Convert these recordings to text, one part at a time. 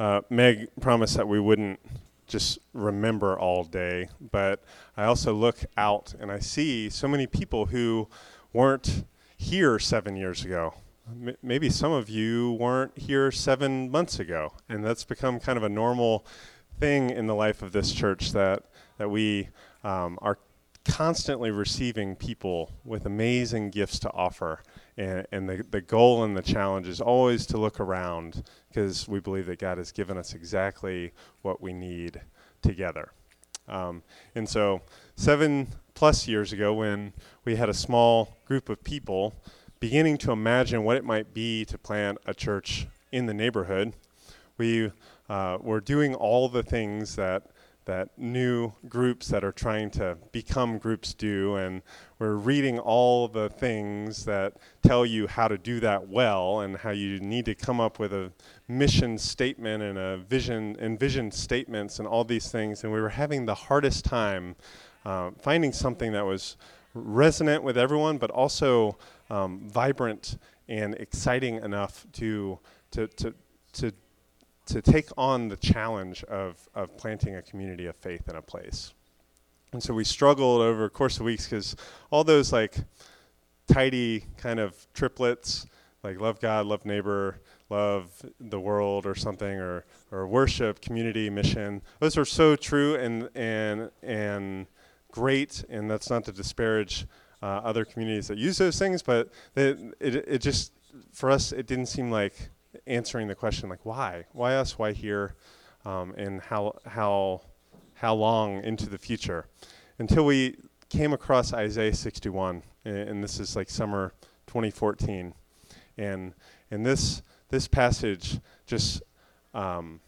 uh, Meg promised that we wouldn't just remember all day, but I also look out and I see so many people who weren't here seven years ago. M- maybe some of you weren't here seven months ago, and that's become kind of a normal thing in the life of this church that that we um, are constantly receiving people with amazing gifts to offer. And, and the, the goal and the challenge is always to look around because we believe that God has given us exactly what we need together. Um, and so, seven plus years ago, when we had a small group of people beginning to imagine what it might be to plant a church in the neighborhood, we uh, were doing all the things that that new groups that are trying to become groups do, and we're reading all the things that tell you how to do that well and how you need to come up with a mission statement and a vision and vision statements and all these things. And we were having the hardest time uh, finding something that was resonant with everyone, but also um, vibrant and exciting enough to to to to to take on the challenge of, of planting a community of faith in a place. And so we struggled over a course of weeks because all those like tidy kind of triplets, like love God, love neighbor, love the world or something, or, or worship, community, mission, those are so true and, and, and great. And that's not to disparage uh, other communities that use those things, but it, it, it just, for us, it didn't seem like answering the question like why, why us, why here, um, and how how how long into the future, until we came across Isaiah 61, and, and this is like summer 2014, and and this this passage just um,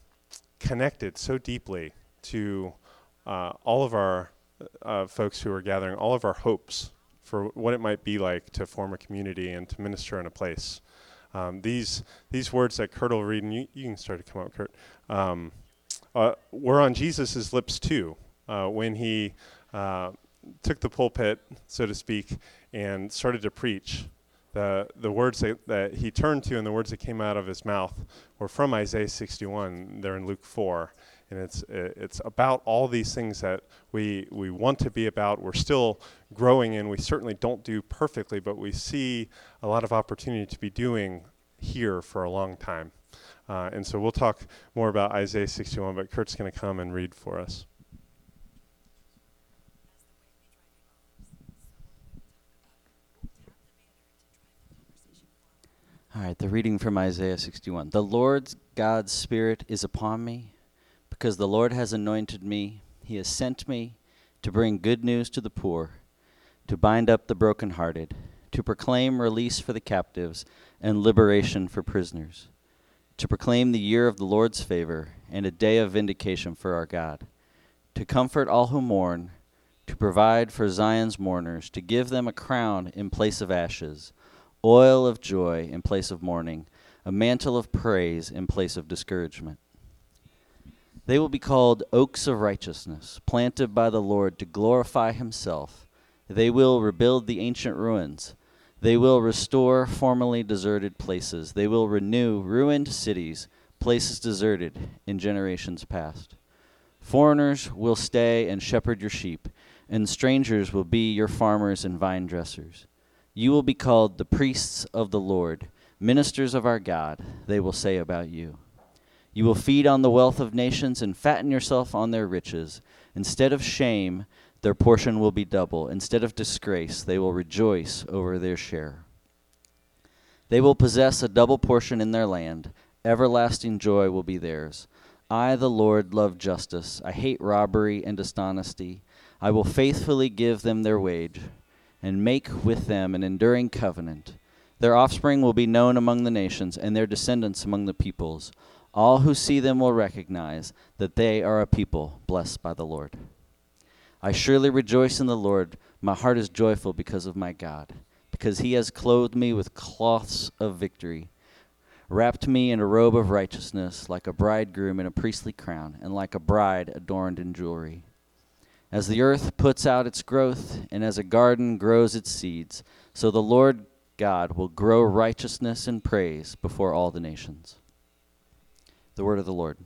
connected so deeply to uh, all of our uh, folks who are gathering, all of our hopes for what it might be like to form a community and to minister in a place. Um, these these words that Kurt will read, and you, you can start to come up, Kurt, um, uh, were on Jesus' lips too uh, when he uh, took the pulpit, so to speak, and started to preach. The, the words that, that he turned to and the words that came out of his mouth were from Isaiah 61. They're in Luke 4 and it's it's about all these things that we we want to be about. We're still growing, and we certainly don't do perfectly, but we see a lot of opportunity to be doing here for a long time. Uh, and so we'll talk more about Isaiah 61, but Kurt's going to come and read for us. All right, the reading from Isaiah 61. The Lord's God's Spirit is upon me because the Lord has anointed me. He has sent me to bring good news to the poor, to bind up the brokenhearted, to proclaim release for the captives and liberation for prisoners, to proclaim the year of the Lord's favor and a day of vindication for our God, to comfort all who mourn, to provide for Zion's mourners, to give them a crown in place of ashes, oil of joy in place of mourning, a mantle of praise in place of discouragement they will be called oaks of righteousness, planted by the Lord to glorify himself. They will rebuild the ancient ruins. They will restore formerly deserted places. They will renew ruined cities, places deserted in generations past. Foreigners will stay and shepherd your sheep, and strangers will be your farmers and vine dressers. You will be called the priests of the Lord, ministers of our God, they will say about you. You will feed on the wealth of nations and fatten yourself on their riches. Instead of shame, their portion will be double. Instead of disgrace, they will rejoice over their share. They will possess a double portion in their land. Everlasting joy will be theirs. I, the Lord, love justice. I hate robbery and dishonesty. I will faithfully give them their wage and make with them an enduring covenant. Their offspring will be known among the nations, and their descendants among the peoples. All who see them will recognize that they are a people blessed by the Lord. I surely rejoice in the Lord. My heart is joyful because of my God, because he has clothed me with cloths of victory, wrapped me in a robe of righteousness, like a bridegroom in a priestly crown, and like a bride adorned in jewelry. As the earth puts out its growth, and as a garden grows its seeds, so the Lord God will grow righteousness and praise before all the nations. The word of the Lord.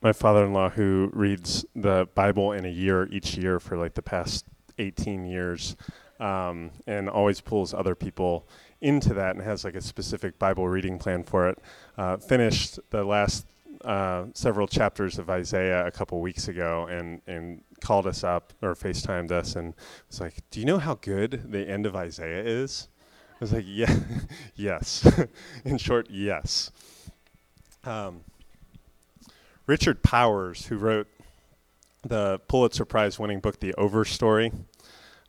My father-in-law, who reads the Bible in a year each year for like the past 18 years, um, and always pulls other people into that and has like a specific Bible reading plan for it, uh, finished the last uh, several chapters of Isaiah a couple weeks ago and and called us up or FaceTimed us and was like, "Do you know how good the end of Isaiah is?" Was like, "Yeah, yes." In short, yes. Um, Richard Powers, who wrote the Pulitzer Prize winning book The Overstory,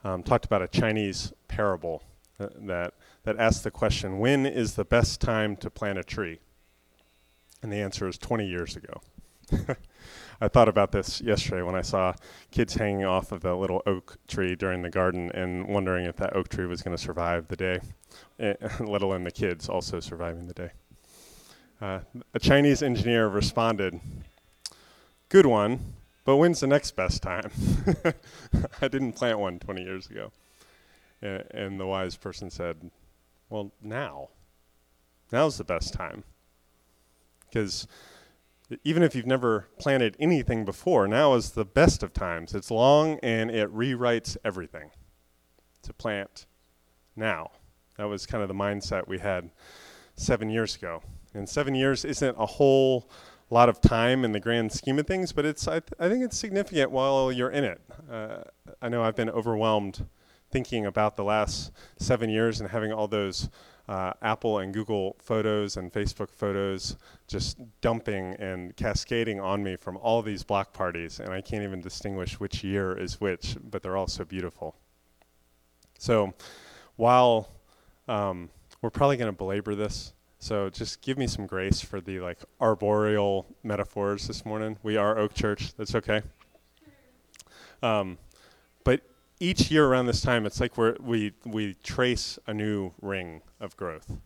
um, talked about a Chinese parable uh, that that asks the question, "When is the best time to plant a tree?" And the answer is 20 years ago. I thought about this yesterday when I saw kids hanging off of the little oak tree during the garden and wondering if that oak tree was going to survive the day, eh, let alone the kids also surviving the day. Uh, a Chinese engineer responded, Good one, but when's the next best time? I didn't plant one 20 years ago. And, and the wise person said, Well, now. Now's the best time. Because even if you've never planted anything before, now is the best of times. It's long and it rewrites everything to plant now. That was kind of the mindset we had seven years ago. And seven years isn't a whole lot of time in the grand scheme of things, but it's I, th- I think it's significant while you're in it. Uh, I know I've been overwhelmed thinking about the last seven years and having all those uh, Apple and Google photos and Facebook photos just dumping and cascading on me from all these block parties, and I can't even distinguish which year is which, but they're all so beautiful. So while um, we're probably going to belabor this, so just give me some grace for the like arboreal metaphors this morning. We are Oak Church. That's okay. Um, but each year around this time, it's like we we we trace a new ring of growth.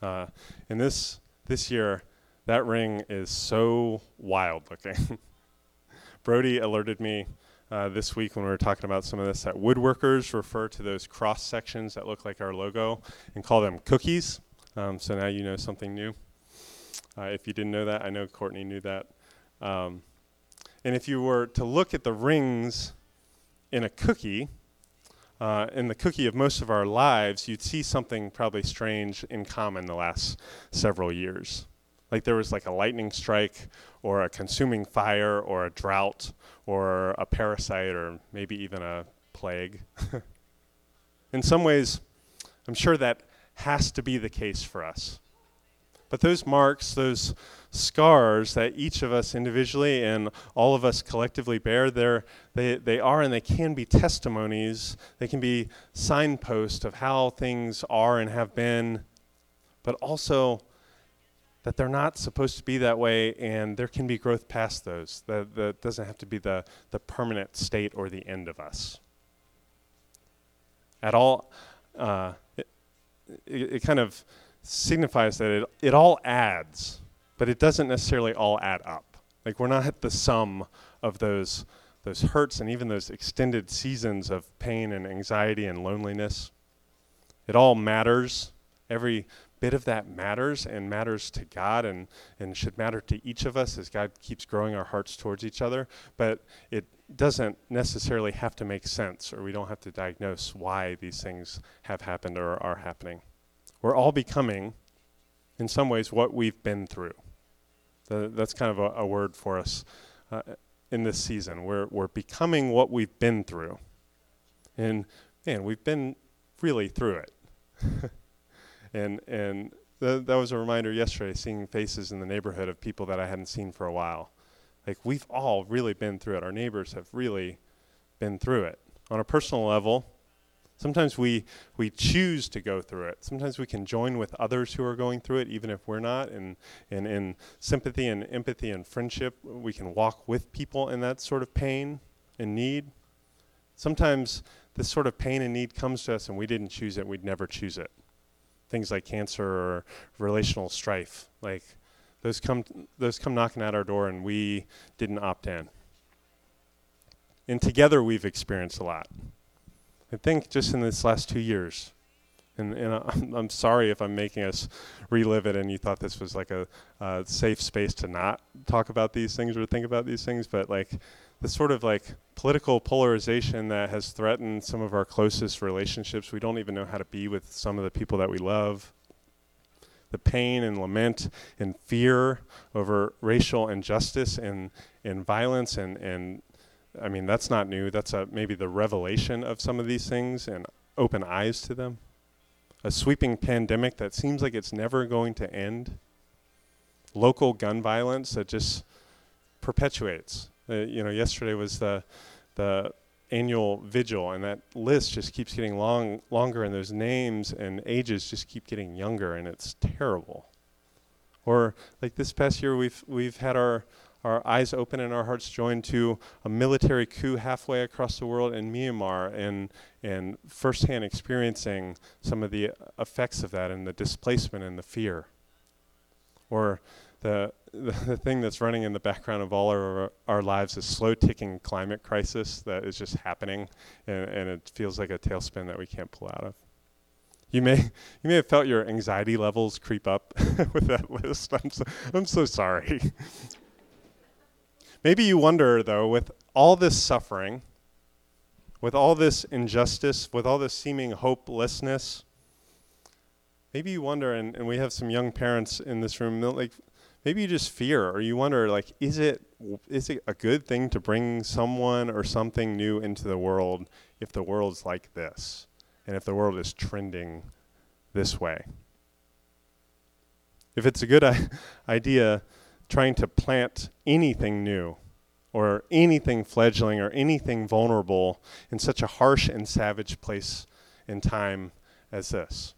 Uh, and this this year, that ring is so wild looking. Brody alerted me uh, this week when we were talking about some of this that woodworkers refer to those cross sections that look like our logo and call them cookies. Um, so now you know something new. Uh, if you didn't know that, I know Courtney knew that. Um, and if you were to look at the rings in a cookie, uh, in the cookie of most of our lives, you'd see something probably strange in common the last several years. Like there was like a lightning strike, or a consuming fire, or a drought, or a parasite, or maybe even a plague. in some ways, I'm sure that has to be the case for us. But those marks, those scars that each of us individually and all of us collectively bear, they, they are and they can be testimonies. They can be signposts of how things are and have been, but also that they're not supposed to be that way and there can be growth past those. That, that doesn't have to be the, the permanent state or the end of us. At all, uh, it, it, it kind of signifies that it, it all adds, but it doesn't necessarily all add up. Like we're not at the sum of those those hurts and even those extended seasons of pain and anxiety and loneliness. It all matters. Every bit of that matters and matters to God and, and should matter to each of us as God keeps growing our hearts towards each other. But it doesn't necessarily have to make sense, or we don't have to diagnose why these things have happened or are happening. We're all becoming, in some ways, what we've been through. That's kind of a, a word for us uh, in this season. We're, we're becoming what we've been through. And man, we've been really through it. and and th- that was a reminder yesterday, seeing faces in the neighborhood of people that I hadn't seen for a while. Like we've all really been through it. Our neighbors have really been through it. On a personal level, Sometimes we, we choose to go through it. Sometimes we can join with others who are going through it, even if we're not. And, in sympathy and empathy and friendship, we can walk with people in that sort of pain and need. Sometimes this sort of pain and need comes to us and we didn't choose it, we'd never choose it. Things like cancer or relational strife, like those come, those come knocking at our door and we didn't opt in. And together we've experienced a lot. I think just in this last two years, And, and I'm, I'm sorry if I'm making us relive it and you thought this was like a, safe space to not talk about these things or think about these things, but like the sort of like political polarization that has threatened some of our closest relationships. We don't even know how to be with some of the people that we love. The pain and lament and fear over racial injustice and, and violence and, and I mean that's not new. That's a, maybe the revelation of some of these things and open eyes to them. A sweeping pandemic that seems like it's never going to end. Local gun violence that just perpetuates uh, you know, yesterday was the the annual vigil, and that list just keeps getting long longer, and those names and ages just keep getting younger, and it's terrible. Or like this past year, we've we've had our our eyes open and our hearts joined to a military coup halfway across the world in Myanmar and and firsthand experiencing some of the effects of that and the displacement and the fear. Or the, the, the thing that's running in the background of all our, our lives is slow ticking climate crisis that is just happening and, and it feels like a tailspin that we can't pull out of. You may you may have felt your anxiety levels creep up with that list. I'm so, I'm so sorry. Maybe you wonder though with all this suffering, with all this injustice, with all this seeming hopelessness, maybe you wonder and, and we have some young parents in this room like maybe you just fear or you wonder like is it is it a good thing to bring someone or something new into the world if the world's like this and if the world is trending this way? If it's a good idea trying to plant anything new or anything fledgling or anything vulnerable in such a harsh and savage place and time as this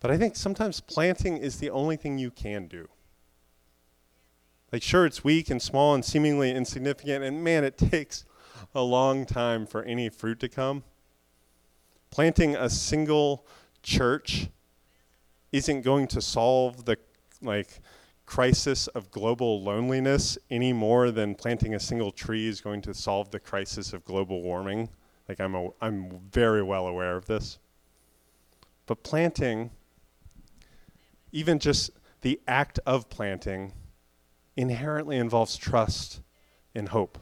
but I think sometimes planting is the only thing you can do. Like, sure, it's weak and small and seemingly insignificant, and man, it takes a long time for any fruit to come. Planting a single church isn't going to solve the like crisis of global loneliness any more than planting a single tree is going to solve the crisis of global warming. Like I'm a, I'm very well aware of this. But planting even just the act of planting inherently involves trust and hope.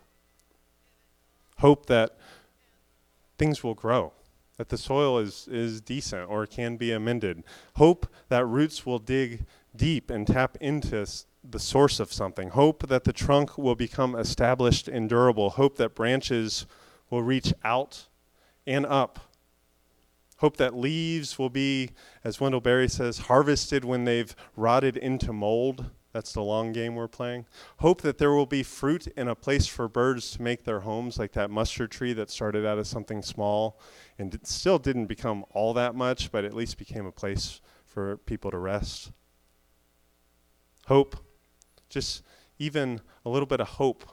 Hope that things will grow, that the soil is, is decent or can be amended. Hope that roots will dig deep and tap into the source of something. Hope that the trunk will become established and durable. Hope that branches will reach out and up Hope that leaves will be, as Wendell Berry says, harvested when they've rotted into mold. That's the long game we're playing. Hope that there will be fruit and a place for birds to make their homes, like that mustard tree that started out as something small and it still didn't become all that much, but at least became a place for people to rest. Hope, just even a little bit of hope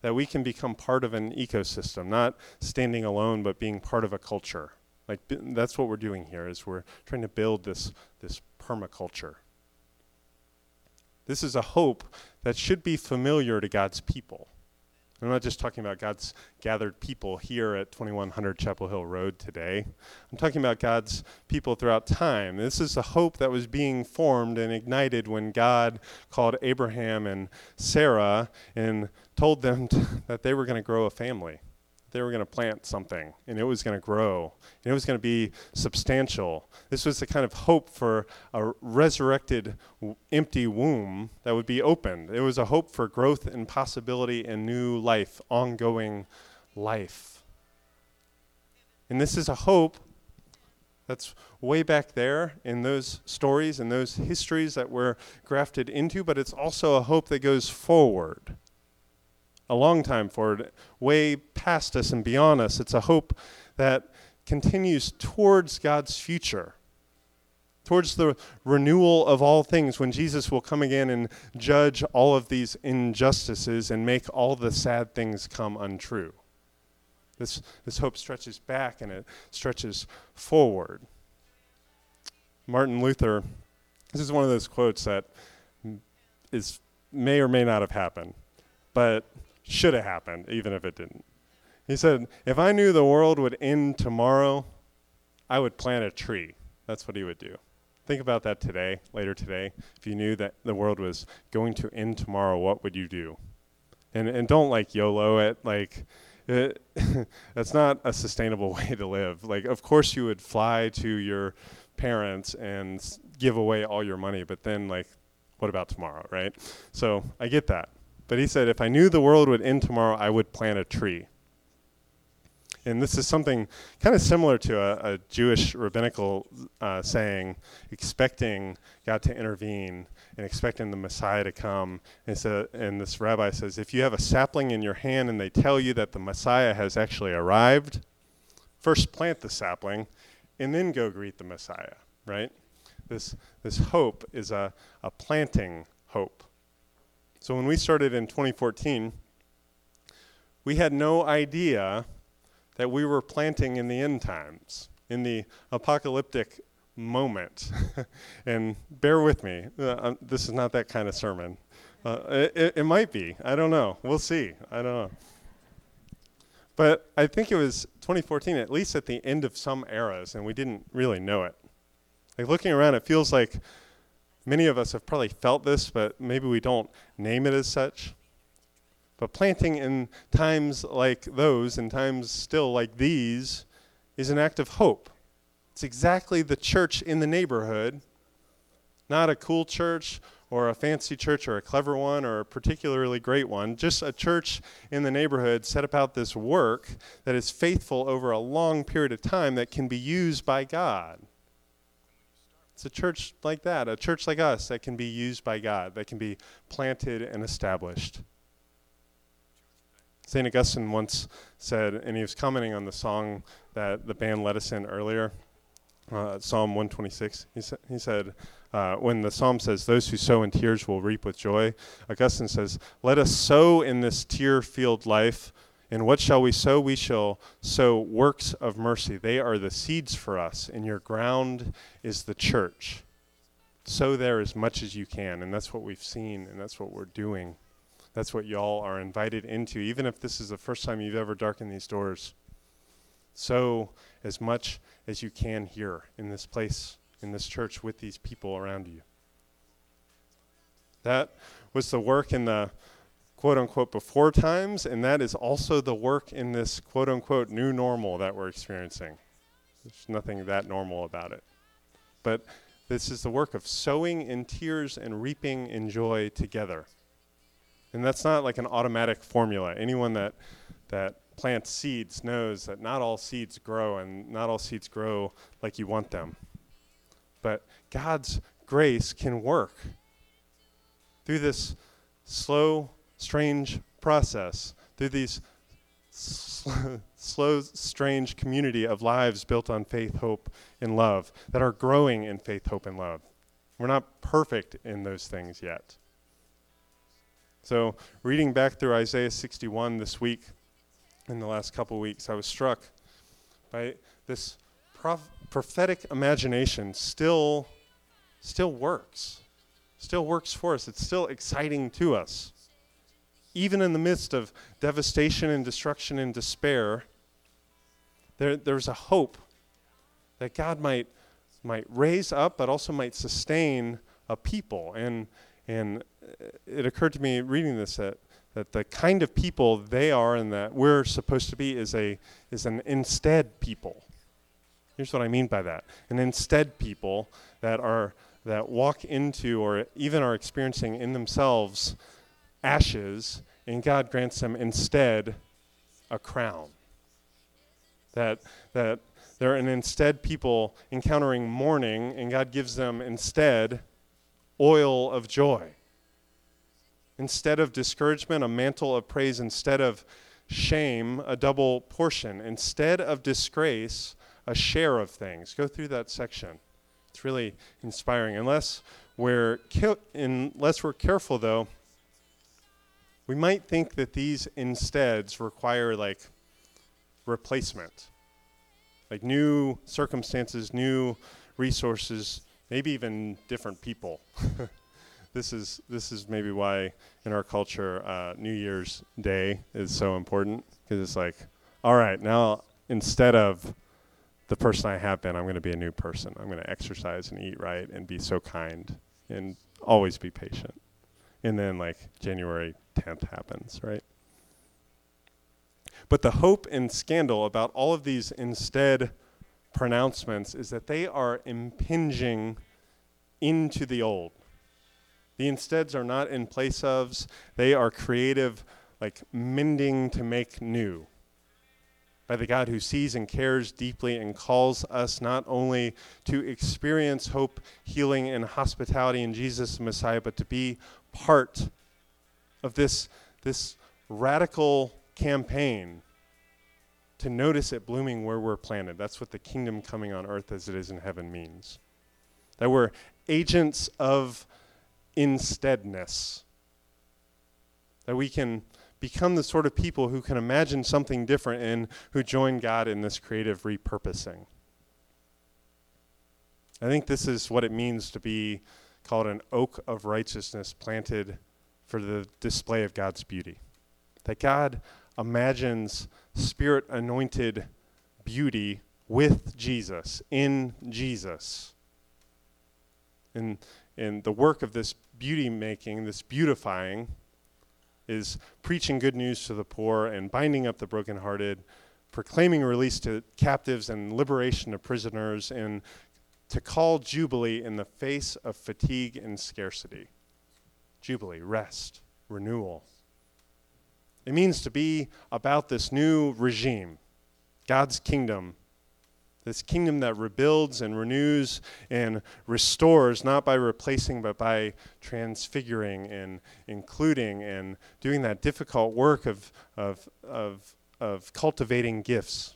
that we can become part of an ecosystem, not standing alone, but being part of a culture. Like that's what we're doing here is we're trying to build this this permaculture. This is a hope that should be familiar to God's people. I'm not just talking about God's gathered people here at 2100 Chapel Hill Road today. I'm talking about God's people throughout time. This is a hope that was being formed and ignited when God called Abraham and Sarah and told them that they were going to grow a family they were going to plant something and it was going to grow and it was going to be substantial. This was the kind of hope for a resurrected w- empty womb that would be opened. It was a hope for growth and possibility and new life, ongoing life. And this is a hope that's way back there in those stories and those histories that we're grafted into, but it's also a hope that goes forward a long time forward, way past us and beyond us. It's a hope that continues towards God's future, towards the renewal of all things when Jesus will come again and judge all of these injustices and make all the sad things come untrue. This, this hope stretches back and it stretches forward. Martin Luther, this is one of those quotes that is may or may not have happened, but should have happened, even if it didn't. He said, If I knew the world would end tomorrow, I would plant a tree. That's what he would do. Think about that today, later today. If you knew that the world was going to end tomorrow, what would you do? And and don't like YOLO it. Like it, that's not a sustainable way to live. Like of course you would fly to your parents and give away all your money, but then like what about tomorrow, right? So I get that. But he said if I knew the world would end tomorrow, I would plant a tree. And this is something kind of similar to a, a Jewish rabbinical uh, saying, expecting God to intervene and expecting the Messiah to come. And, so, and this rabbi says, if you have a sapling in your hand and they tell you that the Messiah has actually arrived, first plant the sapling and then go greet the Messiah, right? This, this hope is a, a planting hope. So when we started in 2014, we had no idea that we were planting in the end times, in the apocalyptic moment. and bear with me, uh, um, this is not that kind of sermon. Uh, it, it might be. I don't know. We'll see. I don't know. But I think it was 2014, at least at the end of some eras, and we didn't really know it. Like looking around, it feels like many of us have probably felt this, but maybe we don't name it as such. But planting in times like those, in times still like these, is an act of hope. It's exactly the church in the neighborhood, not a cool church or a fancy church or a clever one or a particularly great one, just a church in the neighborhood set about this work that is faithful over a long period of time that can be used by God. It's a church like that, a church like us that can be used by God, that can be planted and established. St. Augustine once said, and he was commenting on the song that the band led us in earlier, uh, Psalm 126. He, sa- he said, uh, when the psalm says, Those who sow in tears will reap with joy, Augustine says, Let us sow in this tear filled life. And what shall we sow? We shall sow works of mercy. They are the seeds for us, and your ground is the church. Sow there as much as you can, and that's what we've seen, and that's what we're doing. That's what y'all are invited into, even if this is the first time you've ever darkened these doors. Sow as much as you can here in this place, in this church, with these people around you. That was the work in the quote unquote before times, and that is also the work in this quote unquote new normal that we're experiencing. There's nothing that normal about it. But this is the work of sowing in tears and reaping in joy together. And that's not like an automatic formula. Anyone that that plants seeds knows that not all seeds grow and not all seeds grow like you want them. But God's grace can work through this slow, strange process, through these sl- slow, strange community of lives built on faith, hope, and love that are growing in faith, hope, and love. We're not perfect in those things yet. So, reading back through Isaiah 61 this week, in the last couple weeks, I was struck by this prof- prophetic imagination still, still works, still works for us. It's still exciting to us. Even in the midst of devastation and destruction and despair, there, there's a hope that God might, might raise up, but also might sustain a people. And, and it occurred to me reading this that that the kind of people they are and that we're supposed to be is a is an instead people. Here's what I mean by that. An instead people that are that walk into or even are experiencing in themselves ashes and God grants them instead a crown. That that they're an instead people encountering mourning and God gives them instead oil of joy instead of discouragement, a mantle of praise, instead of shame, a double portion, instead of disgrace, a share of things. Go through that section. It's really inspiring. Unless we're ki- unless we're careful, though, we might think that these insteads require like replacement, like new circumstances, new resources, maybe even different people. this is this is maybe why in our culture uh, New Year's Day is so important because it's like, all right, now instead of the person I have been, I'm going to be a new person. I'm going to exercise and eat right and be so kind and always be patient. And then, like, January 10th happens, right? But the hope and scandal about all of these instead pronouncements is that they are impinging into the old. The insteads are not in place ofs, they are creative, like mending to make new. By the God who sees and cares deeply and calls us not only to experience hope, healing, and hospitality in Jesus the Messiah, but to be part of this, this radical campaign to notice it blooming where we're planted. That's what the kingdom coming on earth as it is in heaven means. That we're agents of insteadness. That we can become the sort of people who can imagine something different and who join God in this creative repurposing. I think this is what it means to be called an oak of righteousness planted for the display of God's beauty. That God imagines spirit anointed beauty with Jesus, in Jesus. And, and the work of this beauty making, this beautifying, is preaching good news to the poor and binding up the brokenhearted, proclaiming release to captives and liberation to prisoners, and to call Jubilee in the face of fatigue and scarcity. Jubilee, rest, renewal. It means to be about this new regime, God's kingdom. This kingdom that rebuilds and renews and restores, not by replacing, but by transfiguring and including and doing that difficult work of, of, of, of cultivating gifts.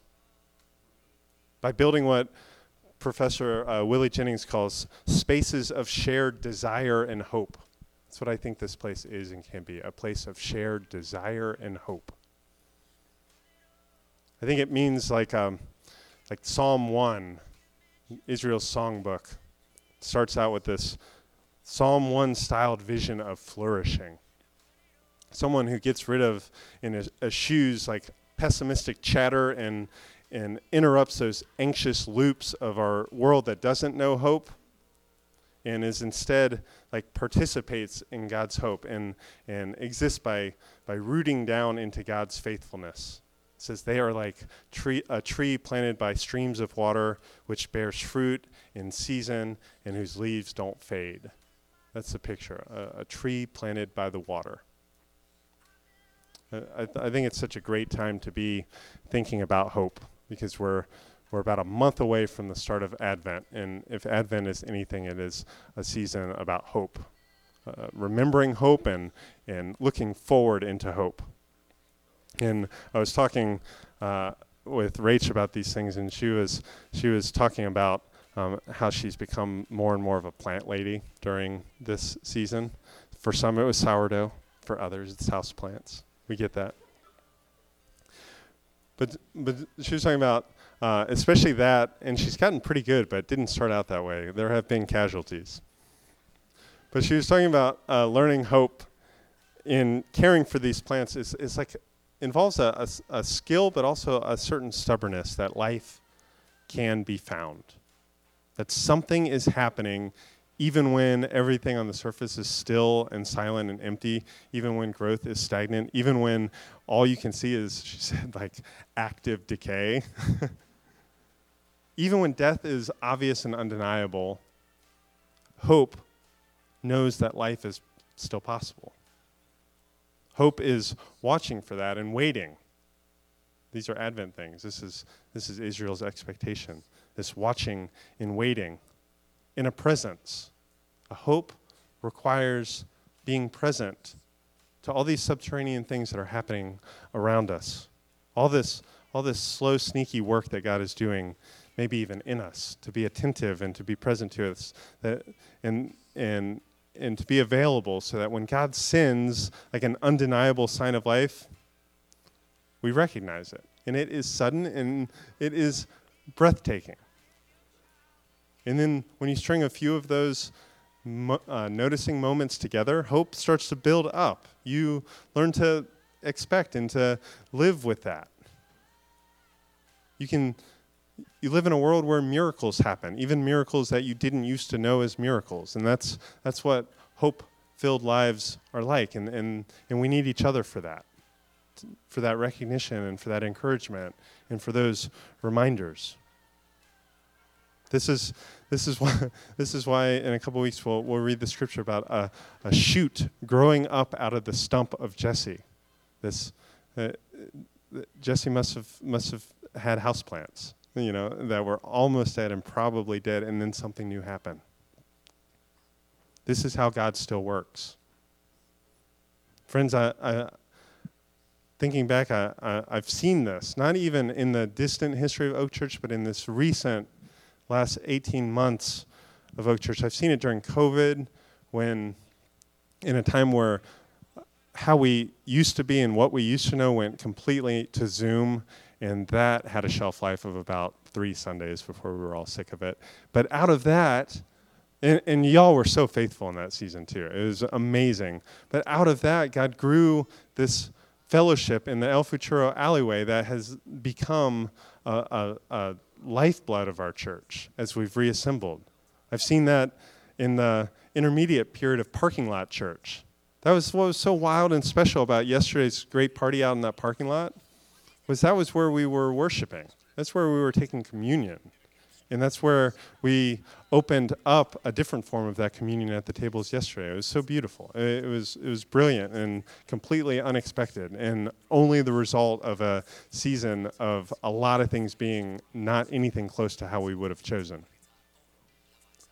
By building what Professor uh, Willie Jennings calls spaces of shared desire and hope. That's what I think this place is and can be a place of shared desire and hope. I think it means like, um, like Psalm 1, Israel's songbook, starts out with this Psalm 1 styled vision of flourishing. Someone who gets rid of, in a, shoes, like pessimistic chatter and, and interrupts those anxious loops of our world that doesn't know hope and is instead like participates in God's hope and, and exists by, by rooting down into God's faithfulness. It says they are like tree, a tree planted by streams of water, which bears fruit in season and whose leaves don't fade. That's the picture a, a tree planted by the water. I, th- I think it's such a great time to be thinking about hope because we're we're about a month away from the start of Advent, and if Advent is anything, it is a season about hope, uh, remembering hope and and looking forward into hope. And I was talking uh, with Rach about these things, and she was she was talking about um, how she's become more and more of a plant lady during this season. For some, it was sourdough. For others, it's house plants. We get that. But but she was talking about uh, especially that, and she's gotten pretty good, but it didn't start out that way. There have been casualties. But she was talking about uh, learning hope in caring for these plants is, is like involves a, a, a skill, but also a certain stubbornness that life can be found. That something is happening even when everything on the surface is still and silent and empty, even when growth is stagnant, even when all you can see is, she said, like active decay. even when death is obvious and undeniable, hope knows that life is still possible. Hope is watching for that and waiting. These are Advent things. This is, this is Israel's expectation. This watching and waiting in a presence. A hope requires being present to all these subterranean things that are happening around us. All this, all this slow, sneaky work that God is doing maybe even in us, to be attentive and to be present to us, that, and, and, and to be available so that when God sends like an undeniable sign of life, we recognize it. And it is sudden and it is breathtaking. And then when you string a few of those uh, noticing moments together, hope starts to build up. You learn to expect and to live with that. You can you live in a world where miracles happen, even miracles that you didn't used to know as miracles. And that's, that's what hope filled lives are like. And, and, and we need each other for that, for that recognition and for that encouragement and for those reminders. This is, this is, why, this is why in a couple weeks we'll, we'll read the scripture about a, a shoot growing up out of the stump of Jesse. This, uh, Jesse must have, must have had houseplants you know, that were almost dead and probably dead, and then something new happened. This is how God still works. Friends, I, I thinking back, I, I, I've seen this, not even in the distant history of Oak Church, but in this recent last 18 months of Oak Church. I've seen it during COVID when, in a time where how we used to be and what we used to know went completely to Zoom and that had a shelf life of about three Sundays before we were all sick of it. But out of that, and, and, y'all were so faithful in that season too. It was amazing. But out of that, God grew this fellowship in the El Futuro alleyway that has become a, a, a lifeblood of our church as we've reassembled. I've seen that in the intermediate period of parking lot church. That was what was so wild and special about yesterday's great party out in that parking lot was that was where we were worshiping. That's where we were taking communion. And that's where we opened up a different form of that communion at the tables yesterday. It was so beautiful. It was, it was brilliant and completely unexpected, and only the result of a season of a lot of things being not anything close to how we would have chosen.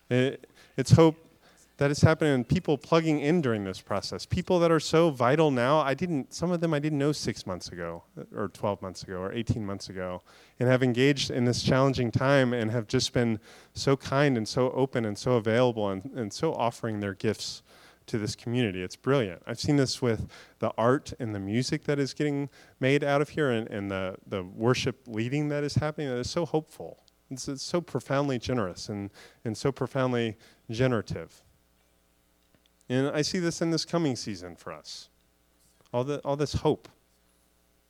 It, it's hope that is happening and people plugging in during this process. People that are so vital now, I didn't, some of them I didn't know six months ago, uh, or 12 months ago, or 18 months ago, and have engaged in this challenging time and have just been so kind and so open and so available and, and so offering their gifts to this community. It's brilliant. I've seen this with the art and the music that is getting made out of here and, and the, the worship leading that is happening that is so hopeful. It's, it's so profoundly generous and, and so profoundly generative. And I see this in this coming season for us. All, the, all this hope.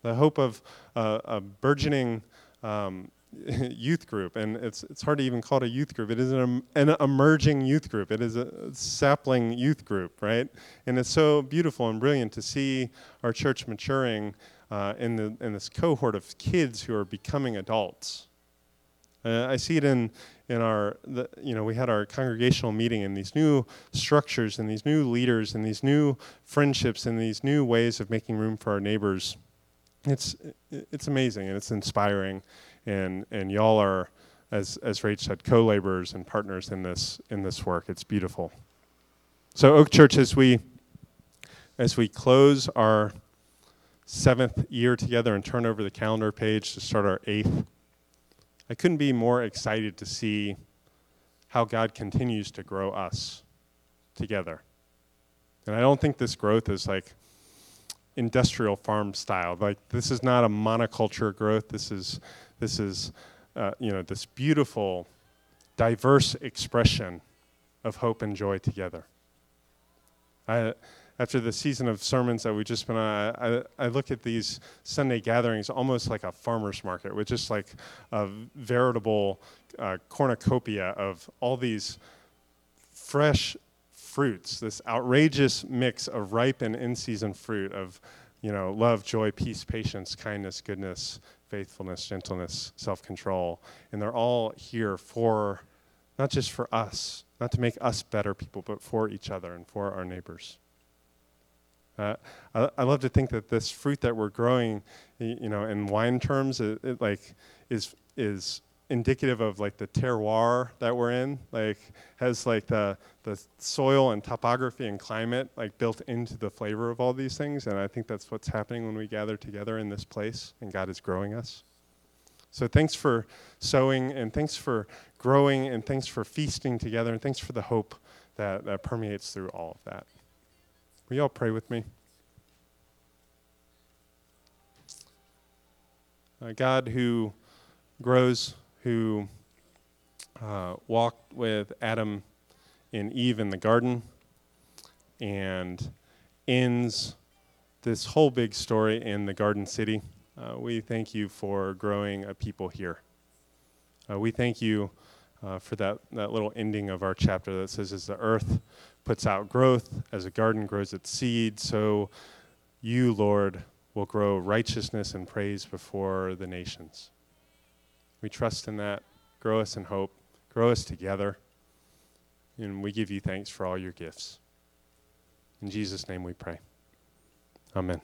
The hope of uh, a burgeoning um, youth group. And it's, it's hard to even call it a youth group. It is an, an emerging youth group, it is a sapling youth group, right? And it's so beautiful and brilliant to see our church maturing uh, in, the, in this cohort of kids who are becoming adults. Uh, I see it in, in our, the, you know, we had our congregational meeting and these new structures and these new leaders and these new friendships and these new ways of making room for our neighbors. It's, it's amazing and it's inspiring. And, and y'all are, as, as Rach said, co-laborers and partners in this, in this work. It's beautiful. So Oak Church, as we, as we close our seventh year together and turn over the calendar page to start our eighth I couldn't be more excited to see how God continues to grow us together. And I don't think this growth is like industrial farm style. Like this is not a monoculture growth. This is this is uh, you know this beautiful, diverse expression of hope and joy together. I after the season of sermons that we've just been on, I, I, look at these Sunday gatherings almost like a farmer's market with just like a veritable uh, cornucopia of all these fresh fruits, this outrageous mix of ripe and in season fruit of you know, love, joy, peace, patience, kindness, goodness, faithfulness, gentleness, self control. And they're all here for, not just for us, not to make us better people, but for each other and for our neighbors. Uh, I, I, love to think that this fruit that we're growing, you know, in wine terms, it, it, like is is indicative of like the terroir that we're in. Like has like the the soil and topography and climate like built into the flavor of all these things. And I think that's what's happening when we gather together in this place, and God is growing us. So thanks for sowing, and thanks for growing, and thanks for feasting together, and thanks for the hope that, that permeates through all of that. Will you all pray with me? God who grows, who uh, walked with Adam and Eve in the garden and ends this whole big story in the Garden City. Uh, we thank you for growing a people here. Uh, we thank you uh, for that, that little ending of our chapter that says, As the earth puts out growth, as a garden grows its seed, so you, Lord, will grow righteousness and praise before the nations. We trust in that. Grow us in hope, grow us together, and we give you thanks for all your gifts. In Jesus' name we pray. Amen.